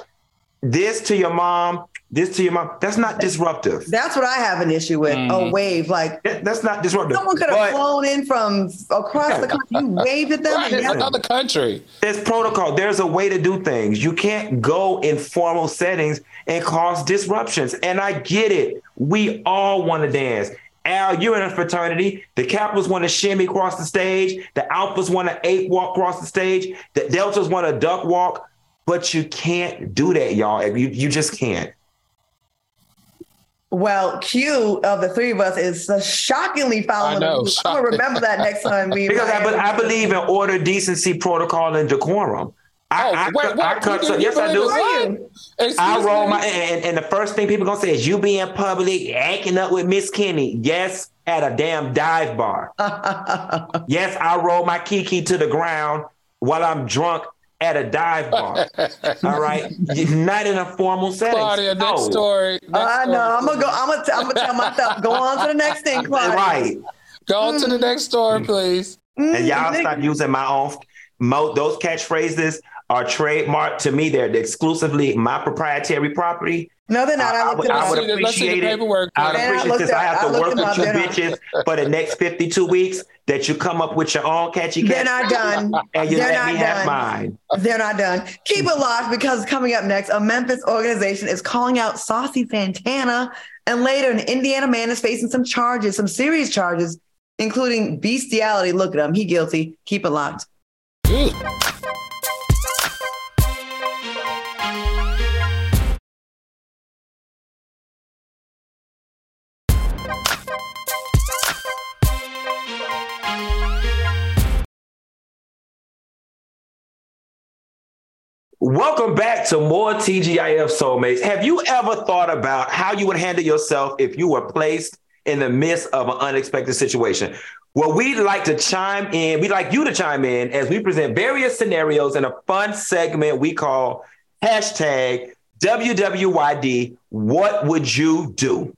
[SPEAKER 3] This to your mom, this to your mom. That's not disruptive.
[SPEAKER 1] That's what I have an issue with.
[SPEAKER 2] Mm-hmm.
[SPEAKER 1] A wave, like
[SPEAKER 3] That- That's not disruptive.
[SPEAKER 1] someone could have
[SPEAKER 3] But
[SPEAKER 1] flown in from across the country. You waved at them.
[SPEAKER 2] right,
[SPEAKER 1] and
[SPEAKER 2] it's
[SPEAKER 1] yeah.
[SPEAKER 2] another country.
[SPEAKER 3] there's protocol. There's a way to do things. You can't go in formal settings and cause disruptions. And I get it. We all want to dance. Al, you're in a fraternity. The Capitals want to shimmy across the stage. The Alphas want to ape walk across the stage. The Deltas want to duck walk. But you can't do that, y'all. You, you just can't.
[SPEAKER 1] Well, Q of the three of us is shockingly following.
[SPEAKER 2] I know,
[SPEAKER 1] the rules. I'm gonna remember that next time we. [LAUGHS]
[SPEAKER 3] Because I, be- I believe in order, decency, protocol, and decorum. I,
[SPEAKER 2] Oh,
[SPEAKER 3] I,
[SPEAKER 2] wait,
[SPEAKER 3] cut- I
[SPEAKER 2] what?
[SPEAKER 3] cut so, yes, I do.
[SPEAKER 2] in what? Excuse
[SPEAKER 3] I roll
[SPEAKER 2] me?
[SPEAKER 3] my and, and the first thing people gonna say is you be in public acting up with Miss Kenny. Yes, at a damn dive bar. [LAUGHS] yes, I roll my kiki to the ground while I'm drunk at a dive bar. [LAUGHS] All right, not in a formal setting.
[SPEAKER 2] Claudia,
[SPEAKER 3] No.
[SPEAKER 2] next story. Next
[SPEAKER 1] I
[SPEAKER 2] story,
[SPEAKER 1] know. I'm gonna go. I'm gonna. T- I'm gonna tell myself. Go on to the next thing, [LAUGHS] Claudia.
[SPEAKER 3] Right,
[SPEAKER 2] Go on to the next story, please.
[SPEAKER 3] and y'all
[SPEAKER 1] Mm,
[SPEAKER 3] stop using my own. Mo, those catchphrases are trademarked to me. They're exclusively my proprietary property.
[SPEAKER 1] No, they're not. I,
[SPEAKER 3] I,
[SPEAKER 1] looked
[SPEAKER 3] would,
[SPEAKER 1] them
[SPEAKER 3] I
[SPEAKER 1] up.
[SPEAKER 3] would
[SPEAKER 2] Let's see the- let's see the
[SPEAKER 3] appreciate it.
[SPEAKER 2] paperwork,
[SPEAKER 3] I would.
[SPEAKER 1] Man,
[SPEAKER 3] appreciate
[SPEAKER 1] looked
[SPEAKER 3] since I
[SPEAKER 1] at-
[SPEAKER 3] have to
[SPEAKER 1] looked
[SPEAKER 3] work
[SPEAKER 1] them
[SPEAKER 3] with you bitches for the next 52 weeks that you come up with your own catchy
[SPEAKER 1] They're not done.
[SPEAKER 3] and you
[SPEAKER 1] They're
[SPEAKER 3] let
[SPEAKER 1] not
[SPEAKER 3] me have
[SPEAKER 1] done.
[SPEAKER 3] mine.
[SPEAKER 1] They're not done. Keep it locked because coming up next, a Memphis organization is calling out Saucy Santana, and later, an Indiana man is facing some charges, some serious charges, including bestiality. Look at him; he guilty. Keep it locked.
[SPEAKER 3] Welcome back to more TGIF Soulmates. Have you ever thought about how you would handle yourself if you were placed in the midst of an unexpected situation? Well, we'd like to chime in. We'd like you to chime in as we present various scenarios in a fun segment we call hashtag WWYD. What would you do?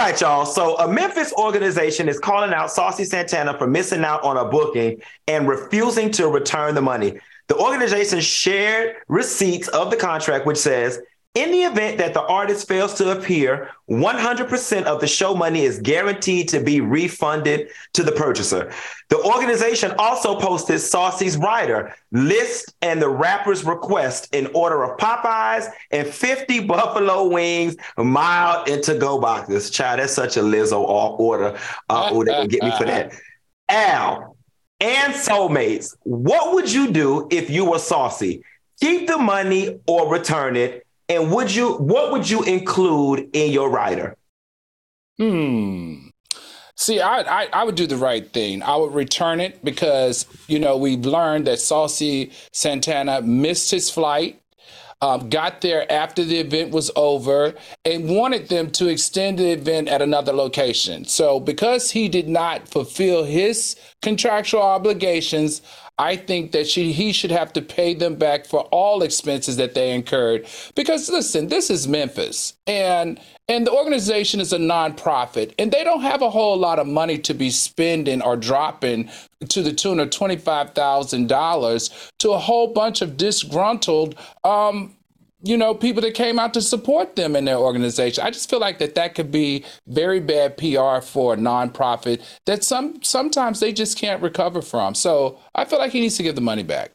[SPEAKER 3] Right, y'all. So a Memphis organization is calling out Saucy Santana for missing out on a booking and refusing to return the money. The organization shared receipts of the contract, which says, in the event that the artist fails to appear, 100% of the show money is guaranteed to be refunded to the purchaser. The organization also posted Saucy's rider list and the rapper's request in order of Popeyes and 50 [LAUGHS] buffalo wings mild into go boxes. Child, that's such a Lizzo all order. Uh, oh, they gonna get me for that. Al and soulmates, what would you do if you were saucy? Keep the money or return it? And would you what would you include in your rider?
[SPEAKER 2] Hmm. See, I, I I would do the right thing. I would return it because you know we've learned that Saucy Santana missed his flight, um, got there after the event was over, and wanted them to extend the event at another location. So because he did not fulfill his contractual obligations, I think that she, he should have to pay them back for all expenses that they incurred. Because listen, this is Memphis, and and the organization is a nonprofit, and they don't have a whole lot of money to be spending or dropping to the tune of twenty five thousand dollars to a whole bunch of disgruntled um, you know, people that came out to support them in their organization. I just feel like that that could be very bad PR for a nonprofit that some sometimes they just can't recover from. So I feel like he needs to give the money back.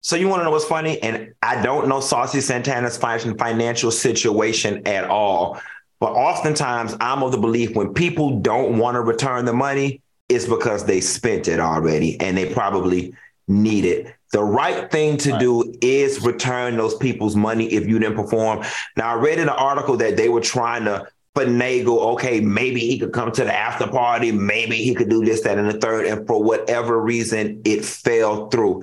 [SPEAKER 3] So you want to know what's funny? And I don't know Saucy Santana's financial situation at all. But oftentimes I'm of the belief when people don't want to return the money, it's because they spent it already and they probably need it. The right thing to right. do is return those people's money if you didn't perform. Now, I read in an article that they were trying to finagle, okay, maybe he could come to the after party, maybe he could do this, that, and the third. And for whatever reason, it fell through.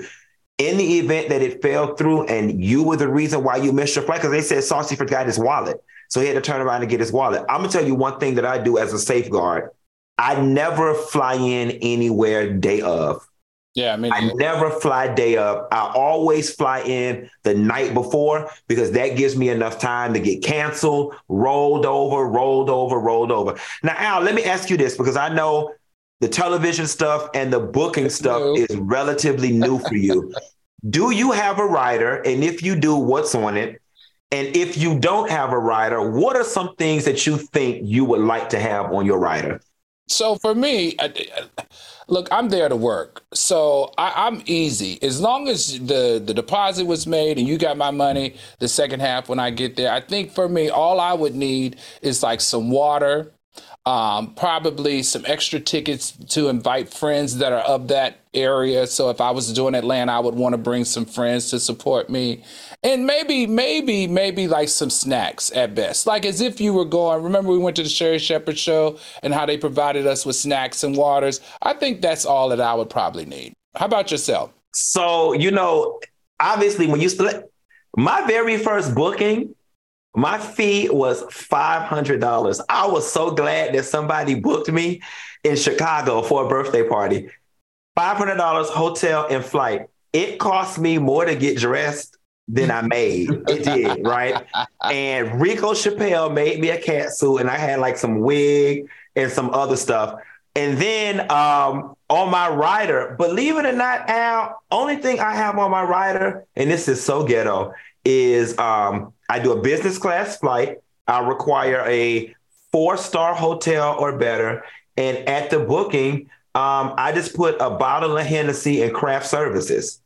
[SPEAKER 3] In the event that it fell through and you were the reason why you missed your flight, because they said Saucy forgot his wallet. So he had to turn around and get his wallet. I'm gonna tell you one thing that I do as a safeguard. I never fly in anywhere day of.
[SPEAKER 2] Yeah, I mean,
[SPEAKER 3] I never fly day up. I always fly in the night before because that gives me enough time to get canceled, rolled over, rolled over, rolled over. Now, Al, let me ask you this because I know the television stuff and the booking stuff new. is relatively new for you. [LAUGHS] do you have a rider? And if you do, what's on it? And if you don't have a rider, what are some things that you think you would like to have on your rider?
[SPEAKER 2] So for me, look, I'm there to work, so I, am easy. As long as the the deposit was made and you got my money, the second half when I get there, I think for me, all I would need is like some water, um, probably some extra tickets to invite friends that are of that area. So if I was doing Atlanta, I would want to bring some friends to support me. And maybe, maybe, maybe like some snacks at best. Like as if you were going, remember we went to the Sherri Shepherd show and how they provided us with snacks and waters. I think that's all that I would probably need. How about yourself?
[SPEAKER 3] So, you know, obviously when you still, my very first booking, my fee was $500. I was so glad that somebody booked me in Chicago for a birthday party. $500 hotel and flight. It cost me more to get dressed than I made. It did, right? And Rico Chappelle made me a cat suit and I had like some wig and some other stuff. And then um, on my rider, believe it or not, Al, only thing I have on my rider, and this is so ghetto, is um, I do a business class flight. I require a four star hotel or better. And at the booking, um, I just put a bottle of Hennessy and craft services.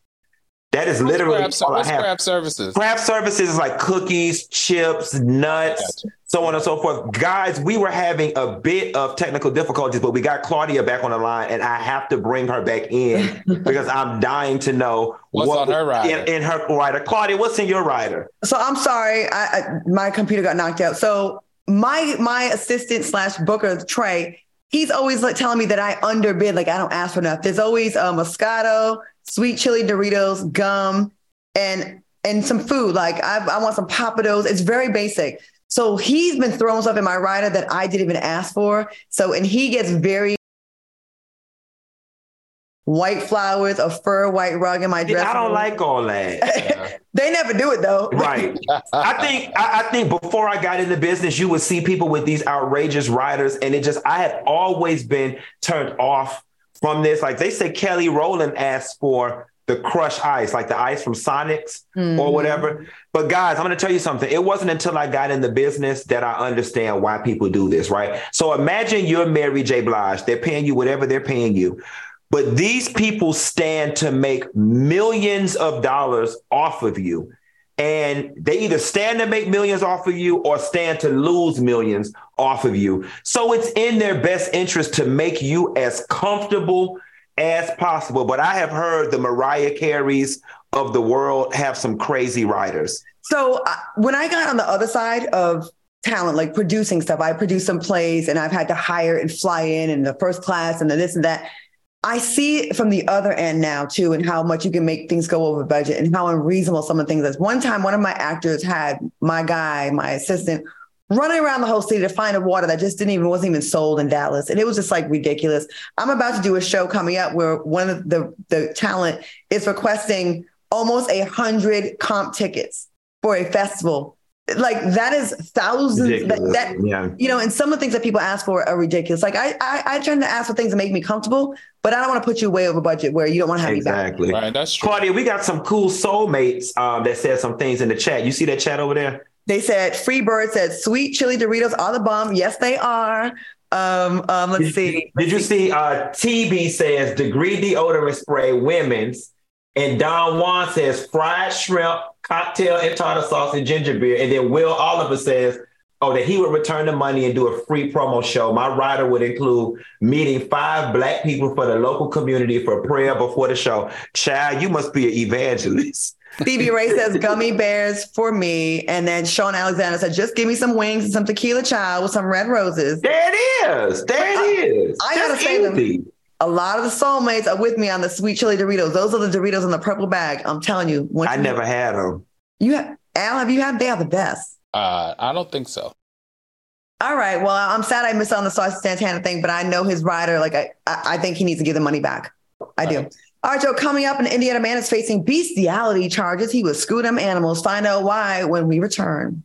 [SPEAKER 3] That is literally
[SPEAKER 2] what's craft, all I have. Craft services.
[SPEAKER 3] Craft services is like cookies, chips, nuts, gotcha. so on and so forth. Guys, we were having a bit of technical difficulties, but we got Claudia back on the line, and I have to bring her back in [LAUGHS] because I'm dying to know
[SPEAKER 2] what's what on her rider.
[SPEAKER 3] In, in, her rider. Claudia, what's in your rider?
[SPEAKER 1] So I'm sorry, I, I, my computer got knocked out. So my my assistant slash booker Trey, he's always like telling me that I underbid, like I don't ask for enough. There's always a Moscato sweet chili Doritos, gum, and and some food. Like I, I want some Pappadeaux. It's very basic. So he's been throwing stuff in my rider that I didn't even ask for. So and he gets very white flowers, a fur white rug in my dress.
[SPEAKER 3] I don't like all that. [LAUGHS]
[SPEAKER 1] they never do it though.
[SPEAKER 3] Right. I think I, I, think before I got into business, you would see people with these outrageous riders, and it just I had always been turned off from this. Like they say, Kelly Rowland asked for the crushed ice, like the ice from Sonics mm-hmm. or whatever. But guys, I'm going to tell you something. It wasn't until I got in the business that I understand why people do this, right? So imagine you're Mary J. Blige. They're paying you whatever they're paying you. But these people stand to make millions of dollars off of you and they either stand to make millions off of you or stand to lose millions off of you. So it's in their best interest to make you as comfortable as possible. But I have heard the Mariah Careys of the world have some crazy writers.
[SPEAKER 1] So uh, when I got on the other side of talent, like producing stuff, I produced some plays and I've had to hire and fly in and the first class and the this and that. I see from the other end now too, and how much you can make things go over budget and how unreasonable some of the things is. One time, one of my actors had my guy, my assistant, running around the whole city to find a water that just didn't even wasn't even sold in Dallas, and it was just like ridiculous. I'm about to do a show coming up where one of the the talent is requesting almost a hundred comp tickets for a festival like that is thousands that, that
[SPEAKER 3] yeah.
[SPEAKER 1] you know and some of the things that people ask for are ridiculous like I, I i tend to ask for things that make me comfortable but i don't want to put you way over budget where you don't want to have
[SPEAKER 3] exactly
[SPEAKER 1] me
[SPEAKER 2] Right, that's true.
[SPEAKER 3] Claudia, we got some cool soulmates um, that said some things in the chat. You see that chat over there?
[SPEAKER 1] they said free bird said sweet chili doritos are the bomb yes they are um um let's see
[SPEAKER 3] Did you see uh, TB says degree deodorant spray women's and Don Juan says fried shrimp, cocktail and tartar sauce and ginger beer. And then Will Oliver says, oh, that he would return the money and do a free promo show. My rider would include meeting five black people for the local community for prayer before the show. Child, you must be an evangelist.
[SPEAKER 1] Phoebe [LAUGHS] Ray says gummy bears for me. And then Sean Alexander said, just give me some wings and some tequila child with some red roses.
[SPEAKER 3] There it is. There it is.
[SPEAKER 1] I gotta
[SPEAKER 3] That's
[SPEAKER 1] say them.
[SPEAKER 3] Easy.
[SPEAKER 1] A lot of the soulmates are with me on the sweet chili Doritos. Those are the Doritos in the purple bag. I'm telling you. Once
[SPEAKER 3] I
[SPEAKER 1] you-
[SPEAKER 3] never had them.
[SPEAKER 1] You have, Al, have you had? They are the best.
[SPEAKER 2] Uh, I don't think so.
[SPEAKER 1] All right. Well, I'm sad I missed on the Sauce Santana thing, but I know his rider. Like, I, I I think he needs to give the money back. I do. All right, Joe. Coming up, an Indiana man is facing bestiality charges. He was screwed them animals. Find out why when we return.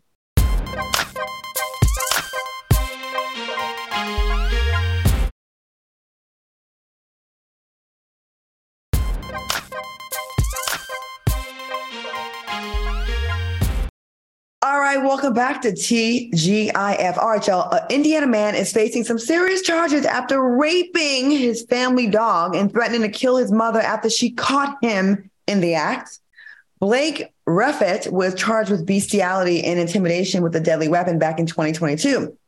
[SPEAKER 1] Welcome back to TGIF. All right, y'all. An Indiana man is facing some serious charges after raping his family dog and threatening to kill his mother after she caught him in the act. Blake Ruffett was charged with bestiality and intimidation with a deadly weapon back in 2022.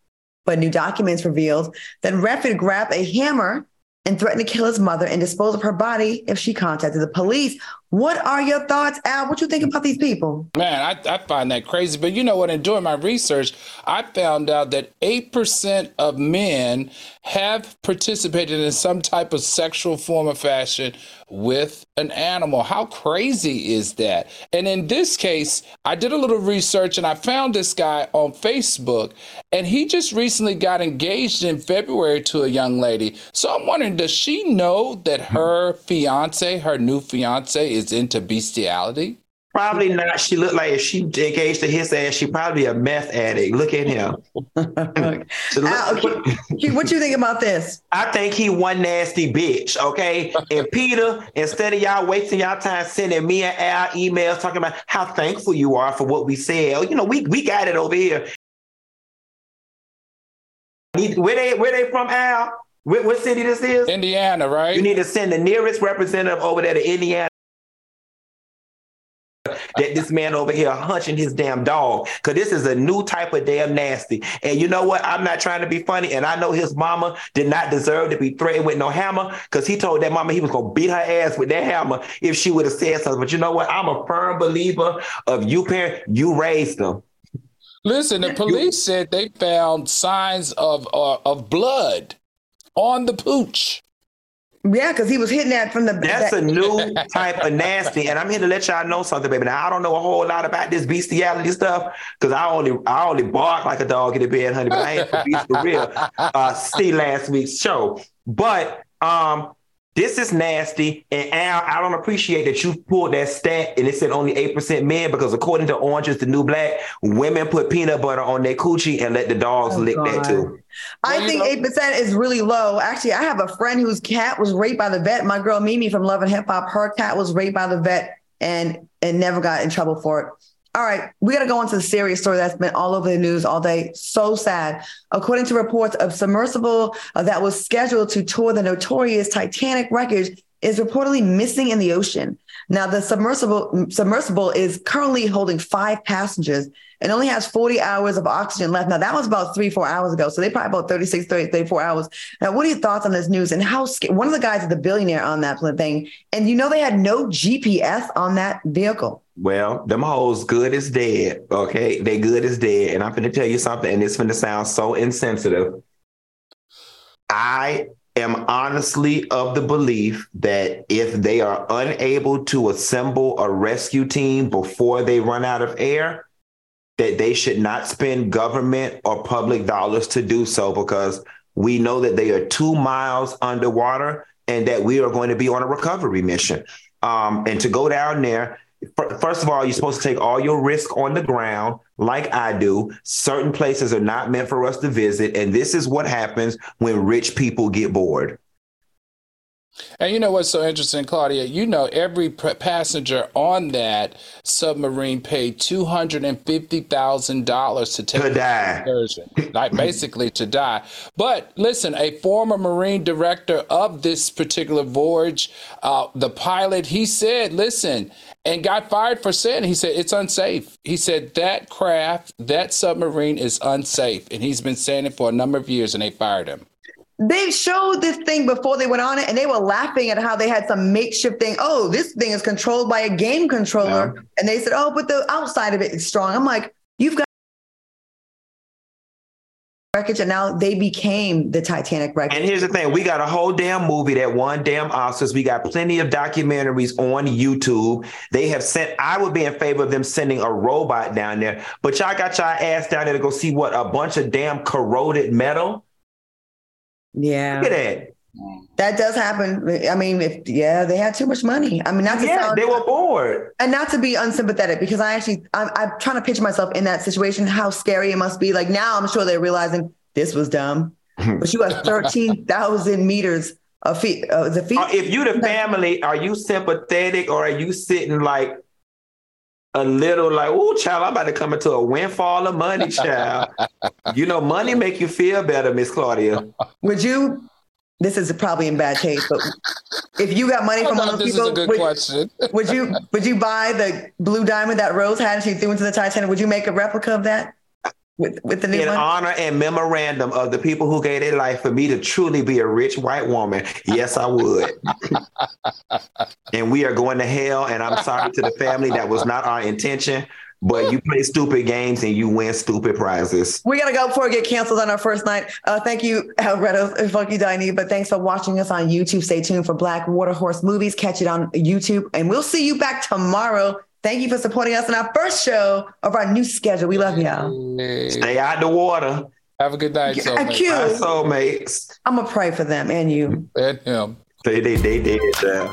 [SPEAKER 1] But new documents revealed that Ruffett grabbed a hammer and threatened to kill his mother and dispose of her body if she contacted the police. What are your thoughts, Al? What you think about these people?
[SPEAKER 2] Man, I, I find that crazy. But you know what? In doing my research, I found out that 8% of men have participated in some type of sexual form or fashion with an animal. How crazy is that? And in this case, I did a little research and I found this guy on Facebook, and he just recently got engaged in February to a young lady. So I'm wondering, does she know that her fiance, her new fiance, is into bestiality?
[SPEAKER 3] Probably not. She looked like if she engaged to his ass, she probably a meth addict. Look at him. [LAUGHS] So look-
[SPEAKER 1] Al, okay. what you think about this?
[SPEAKER 3] I think he one nasty bitch, okay? And PETA, instead of y'all wasting y'all time sending me and Al emails talking about how thankful you are for what we said, oh, you know, we we got it over here. Where they where they from, Al? What, what city this is?
[SPEAKER 2] Indiana, right?
[SPEAKER 3] You need to send the nearest representative over there to Indiana. That this man over here hunching his damn dog, because this is a new type of damn nasty. And you know what? I'm not trying to be funny, and I know his mama did not deserve to be threatened with no hammer, because he told that mama he was gonna beat her ass with that hammer if she would have said something. But you know what? I'm a firm believer of you parent. You raised them.
[SPEAKER 2] Listen, the police said they found signs of uh, of blood on the pooch.
[SPEAKER 1] Yeah, because he was hitting that from the
[SPEAKER 3] That's
[SPEAKER 1] that-
[SPEAKER 3] a new type of nasty, and I'm here to let y'all know something, baby. Now I don't know a whole lot about this bestiality stuff because I only I only bark like a dog in the bed, honey. But I ain't for beast for real. Uh, see last week's show, but um, this is nasty, and Al, I don't appreciate that you pulled that stat and it said only eight percent men because according to Orange is the New Black, women put peanut butter on their coochie and let the dogs
[SPEAKER 1] Oh,
[SPEAKER 3] lick that too.
[SPEAKER 1] I
[SPEAKER 2] Well,
[SPEAKER 1] think eight percent is really low. Actually, I have a friend whose cat was raped by the vet. My girl Mimi from Love and Hip Hop, her cat was raped by the vet and and never got in trouble for it. All right, we got to go on to the serious story that's been all over the news all day. So sad. According to reports, a submersible uh, that was scheduled to tour the notorious Titanic wreckage is reportedly missing in the ocean. Now, the submersible submersible is currently holding five passengers and only has 40 hours of oxygen left. Now, that was about three, four hours ago. So they probably about 36, 30, 34 hours. Now, what are your thoughts on this news and how one of the guys is the billionaire on that thing? And you know, they had no GPS on that vehicle.
[SPEAKER 3] Well, them hoes good as dead. Okay, they good as dead. And I'm to tell you something, and it's to sound so insensitive. I am honestly of the belief that if they are unable to assemble a rescue team before they run out of air, that they should not spend government or public dollars to do so because we know that they are two miles underwater and that we are going to be on a recovery mission. Um, and to go down there, first of all, you're supposed to take all your risk on the ground, like I do. Certain places are not meant for us to visit. And this is what happens when rich people get bored.
[SPEAKER 2] And you know what's so interesting, Claudia? You know, every passenger on that submarine paid two hundred and fifty thousand dollars to take
[SPEAKER 3] to die,
[SPEAKER 2] excursion, [LAUGHS] like basically to die. But listen, a former Marine director of this particular voyage, uh, the pilot, he said, "Listen," and got fired for saying. He said it's unsafe. He said that craft, that submarine, is unsafe, and he's been saying it for a number of years, and they fired him
[SPEAKER 1] they showed this thing before they went on it and they were laughing at how they had some makeshift thing. Oh, this thing is controlled by a game controller. Yeah. And they said, oh, but the outside of it is strong. I'm like, you've got wreckage and now they became the Titanic wreckage.
[SPEAKER 3] And here's the thing, we got a whole damn movie that won damn Oscars. We got plenty of documentaries on YouTube. They have sent I would be in favor of them sending a robot down there, but y'all got y'all ass down there to go see what a bunch of damn corroded metal.
[SPEAKER 1] Yeah.
[SPEAKER 3] Look at that.
[SPEAKER 1] That does happen. I mean, if yeah, they had too much money. I mean, not to
[SPEAKER 3] yeah,
[SPEAKER 1] sound,
[SPEAKER 3] they were bored,
[SPEAKER 1] and not to be unsympathetic because I actually I'm, I'm trying to picture myself in that situation. How scary it must be. Like now, I'm sure they're realizing this was dumb, but you have thirteen thousand meters of feet. Uh, the feet. Uh,
[SPEAKER 3] if you the family, are you sympathetic or are you sitting like a little like, oh, child, I'm about to come into a windfall of money, child. [LAUGHS] you know, money make you feel better, Miss Claudia.
[SPEAKER 1] Would you? This is probably in bad taste, but if you got money from one of those people, would, would, you would you buy the blue diamond that Rose had and she threw into the Titanic? Would you make a replica of that? With, with the new
[SPEAKER 3] in
[SPEAKER 1] one?
[SPEAKER 3] honor and memorandum of the people who gave their life for me to truly be a rich white woman. Yes, I would. [LAUGHS] and we are going to hell. And I'm sorry to the family. That was not our intention. But you play stupid games and you win stupid prizes.
[SPEAKER 1] We gotta go before we get canceled on our first night. Uh, thank you, Alberto and Funky Diney. But thanks for watching us on YouTube. Stay tuned for Black Water Horse Movies. Catch it on YouTube, and we'll see you back tomorrow. Thank you for supporting us in our first show of our new schedule. We love y'all.
[SPEAKER 3] Stay out the water.
[SPEAKER 2] Have a good night,
[SPEAKER 3] soulmates. soulmates.
[SPEAKER 1] I'm gonna pray for them and you
[SPEAKER 2] and him.
[SPEAKER 3] They they they did. Yeah.